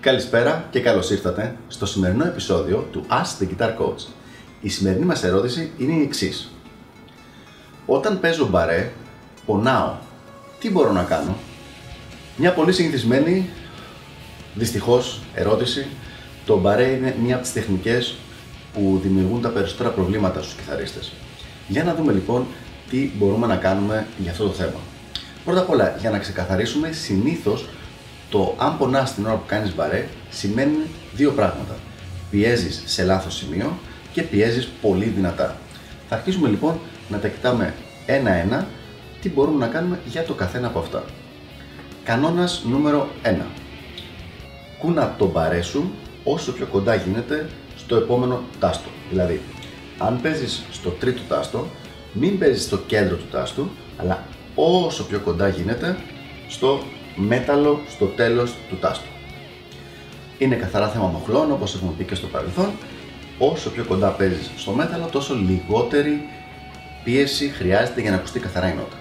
Καλησπέρα και καλώς ήρθατε στο σημερινό επεισόδιο του Ask the Guitar Coach. Η σημερινή μας ερώτηση είναι η εξής. Όταν παίζω μπαρέ, πονάω. Τι μπορώ να κάνω; Μια πολύ συνηθισμένη, δυστυχώς, ερώτηση. Το μπαρέ είναι μια από τις τεχνικές που δημιουργούν τα περισσότερα προβλήματα στους κιθαρίστες. Για να δούμε λοιπόν τι μπορούμε να κάνουμε για αυτό το θέμα. Πρώτα απ' όλα, για να ξεκαθαρίσουμε, συνήθως το αν πονάς την ώρα που κάνεις μπαρέ σημαίνει δύο πράγματα. Πιέζεις σε λάθος σημείο και πιέζεις πολύ δυνατά. Θα αρχίσουμε λοιπόν να τα κοιτάμε ένα-ένα τι μπορούμε να κάνουμε για το καθένα από αυτά. Κανόνας νούμερο 1. Κούνα το μπαρέ σου όσο πιο κοντά γίνεται στο επόμενο τάστο. Δηλαδή, αν παίζεις στο τρίτο τάστο, μην παίζεις στο κέντρο του τάστου, αλλά όσο πιο κοντά γίνεται στο μέταλλο στο τέλος του τάστου. Είναι καθαρά θέμα μοχλών, όπως έχουμε πει και στο παρελθόν. Όσο πιο κοντά παίζεις στο μέταλλο, τόσο λιγότερη πίεση χρειάζεται για να ακουστεί καθαρά η νότα.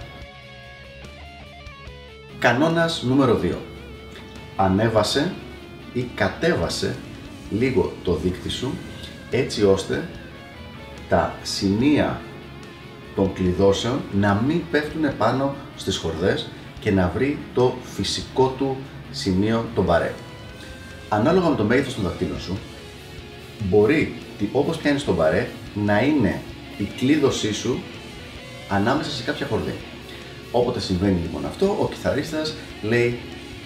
Κανόνας νούμερο 2. Ανέβασε ή κατέβασε λίγο το δίκτυ σου έτσι ώστε τα σημεία των κλειδώσεων να μην πέφτουν πάνω στις χορδές και να βρει το φυσικό του σημείο το μπαρέ. Ανάλογα με το μέγεθος των δαχτύλων σου, μπορεί όπως πιάνεις το μπαρέ να είναι η κλείδωσή σου ανάμεσα σε κάποια χορδή. Όποτε συμβαίνει λοιπόν αυτό, ο κιθαρίστας λέει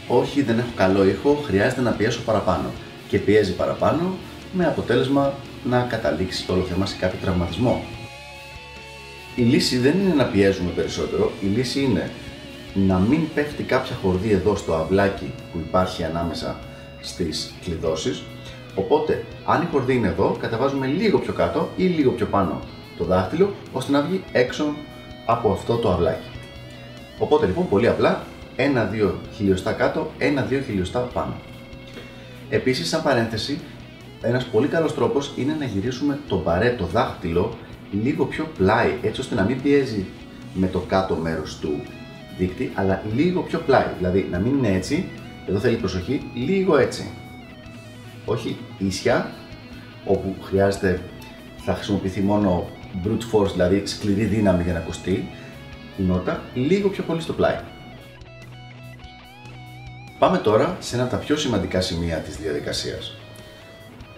όχι δεν έχω καλό ήχο, χρειάζεται να πιέσω παραπάνω και πιέζει παραπάνω με αποτέλεσμα να καταλήξει το όλο θέμα σε κάποιο τραυματισμό. Η λύση δεν είναι να πιέζουμε περισσότερο, η λύση είναι να μην πέφτει κάποια χορδή εδώ στο αυλάκι που υπάρχει ανάμεσα στις κλειδώσεις. Οπότε, αν η χορδή είναι εδώ, καταβάζουμε λίγο πιο κάτω ή λίγο πιο πάνω το δάχτυλο, ώστε να βγει έξω από αυτό το αυλάκι. Οπότε λοιπόν, πολύ απλά, 1-2 χιλιοστά κάτω, 1-2 χιλιοστά πάνω. Επίσης, σαν παρένθεση, ένας πολύ καλός τρόπος είναι να γυρίσουμε το μπαρέ, το δάχτυλο, λίγο πιο πλάι, έτσι ώστε να μην πιέζει με το κάτω μέρος του δίκτυ, αλλά λίγο πιο πλάι. Δηλαδή να μην είναι έτσι, εδώ θέλει προσοχή, λίγο έτσι. Όχι ίσια, όπου χρειάζεται, θα χρησιμοποιηθεί μόνο brute force, δηλαδή σκληρή δύναμη για να ακουστεί η νότα, λίγο πιο πολύ στο πλάι. Πάμε τώρα σε ένα από τα πιο σημαντικά σημεία της διαδικασίας.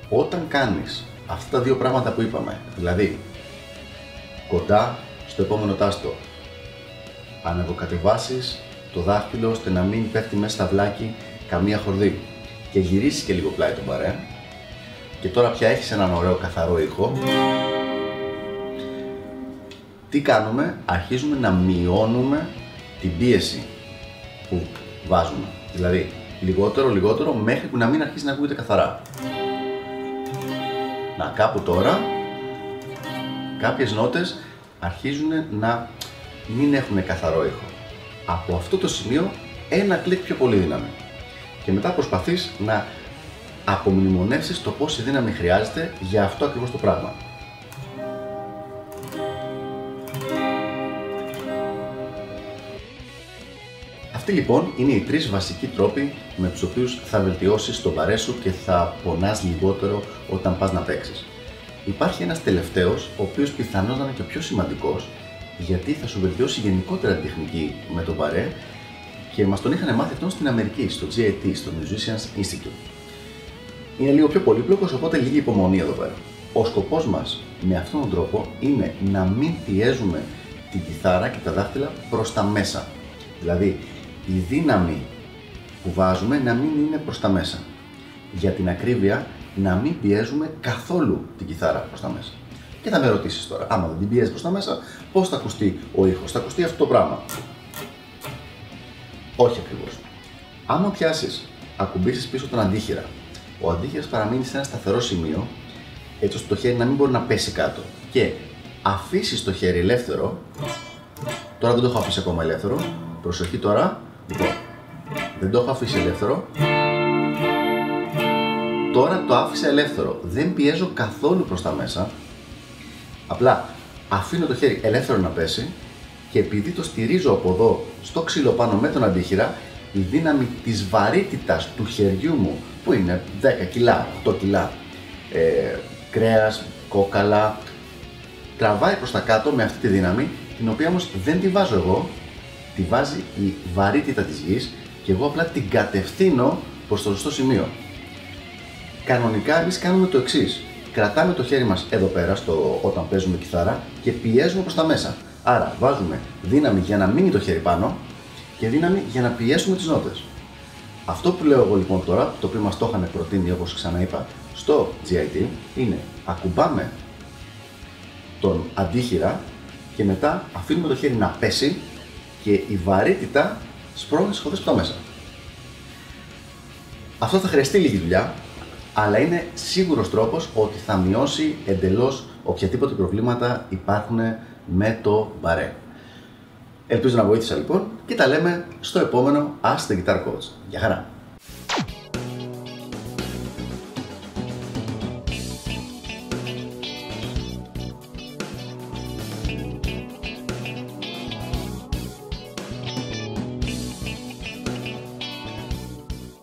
Όταν κάνεις αυτά τα δύο πράγματα που είπαμε, δηλαδή κοντά στο επόμενο τάστο ανεβοκατεβάσεις το δάχτυλο ώστε να μην πέφτει μέσα στα βλάκι καμία χορδή. Και γυρίσεις και λίγο πλάι τον παρέ και τώρα πια έχεις έναν ωραίο καθαρό ήχο. Τι κάνουμε, αρχίζουμε να μειώνουμε την πίεση που βάζουμε. Δηλαδή λιγότερο λιγότερο μέχρι που να μην αρχίσει να ακούγεται καθαρά. Να κάπου τώρα κάποιες νότες αρχίζουν να μην έχουν καθαρό ήχο. Από αυτό το σημείο ένα κλικ πιο πολύ δύναμη. Και μετά προσπαθείς να απομνημονεύσεις το πόση δύναμη χρειάζεται για αυτό ακριβώς το πράγμα. Αυτοί λοιπόν είναι οι τρεις βασικοί τρόποι με τους οποίους θα βελτιώσεις το βαρέ σου και θα πονάς λιγότερο όταν πας να παίξεις. Υπάρχει ένας τελευταίος, ο οποίος πιθανώς να είναι και ο πιο σημαντικός γιατί θα σου βελτιώσει γενικότερα την τεχνική με το μπαρέ και μας τον είχαν μάθει αυτόν στην Αμερική, στο GIT, στο Musicians Institute. Είναι λίγο πιο πολύπλοκος, οπότε λίγη υπομονή εδώ πέρα. Ο σκοπός μας με αυτόν τον τρόπο είναι να μην πιέζουμε την κιθάρα και τα δάχτυλα προς τα μέσα. Δηλαδή, η δύναμη που βάζουμε να μην είναι προς τα μέσα. Για την ακρίβεια, να μην πιέζουμε καθόλου την κιθάρα προς τα μέσα. Και θα με ρωτήσεις τώρα, άμα δεν την πιέζει προς τα μέσα, πώς θα ακουστεί ο ήχος. Θα ακουστεί αυτό το πράγμα. Όχι ακριβώς. Άμα πιάσεις, ακουμπήσεις πίσω τον αντίχειρα, ο αντίχειρας παραμείνει σε ένα σταθερό σημείο, έτσι ώστε το χέρι να μην μπορεί να πέσει κάτω. Και αφήσεις το χέρι ελεύθερο. Τώρα δεν το έχω αφήσει ακόμα ελεύθερο. Προσοχή τώρα. Λοιπόν, δεν το έχω αφήσει ελεύθερο. Τώρα το άφησα ελεύθερο. Δεν πιέζω καθόλου προς τα μέσα. Απλά αφήνω το χέρι ελεύθερο να πέσει και επειδή το στηρίζω από εδώ στο ξύλο πάνω με τον αντίχειρα, η δύναμη της βαρύτητας του χεριού μου, που είναι 10 κιλά, 8 κιλά, ε, κρέας, κόκαλα, τραβάει προς τα κάτω με αυτή τη δύναμη, την οποία όμως δεν τη βάζω εγώ, τη βάζει η βαρύτητα της γης και εγώ απλά την κατευθύνω προς το σωστό σημείο. Κανονικά εμείς κάνουμε το εξής. Κρατάμε το χέρι μας εδώ πέρα στο, όταν παίζουμε κιθάρα και πιέζουμε προς τα μέσα. Άρα βάζουμε δύναμη για να μείνει το χέρι πάνω και δύναμη για να πιέσουμε τις νότες. Αυτό που λέω εγώ λοιπόν τώρα, το οποίο μας το είχαν προτείνει όπως ξαναείπα στο GIT, είναι ακουμπάμε τον αντίχειρα και μετά αφήνουμε το χέρι να πέσει και η βαρύτητα σπρώχνει τις χωδές που μέσα. Αυτό θα χρειαστεί λίγη δουλειά, αλλά είναι σίγουρος τρόπος ότι θα μειώσει εντελώς οποιαδήποτε προβλήματα υπάρχουν με το μπαρέ. Ελπίζω να βοήθησα λοιπόν και τα λέμε στο επόμενο Ask the Guitar Coach. Γεια χαρά!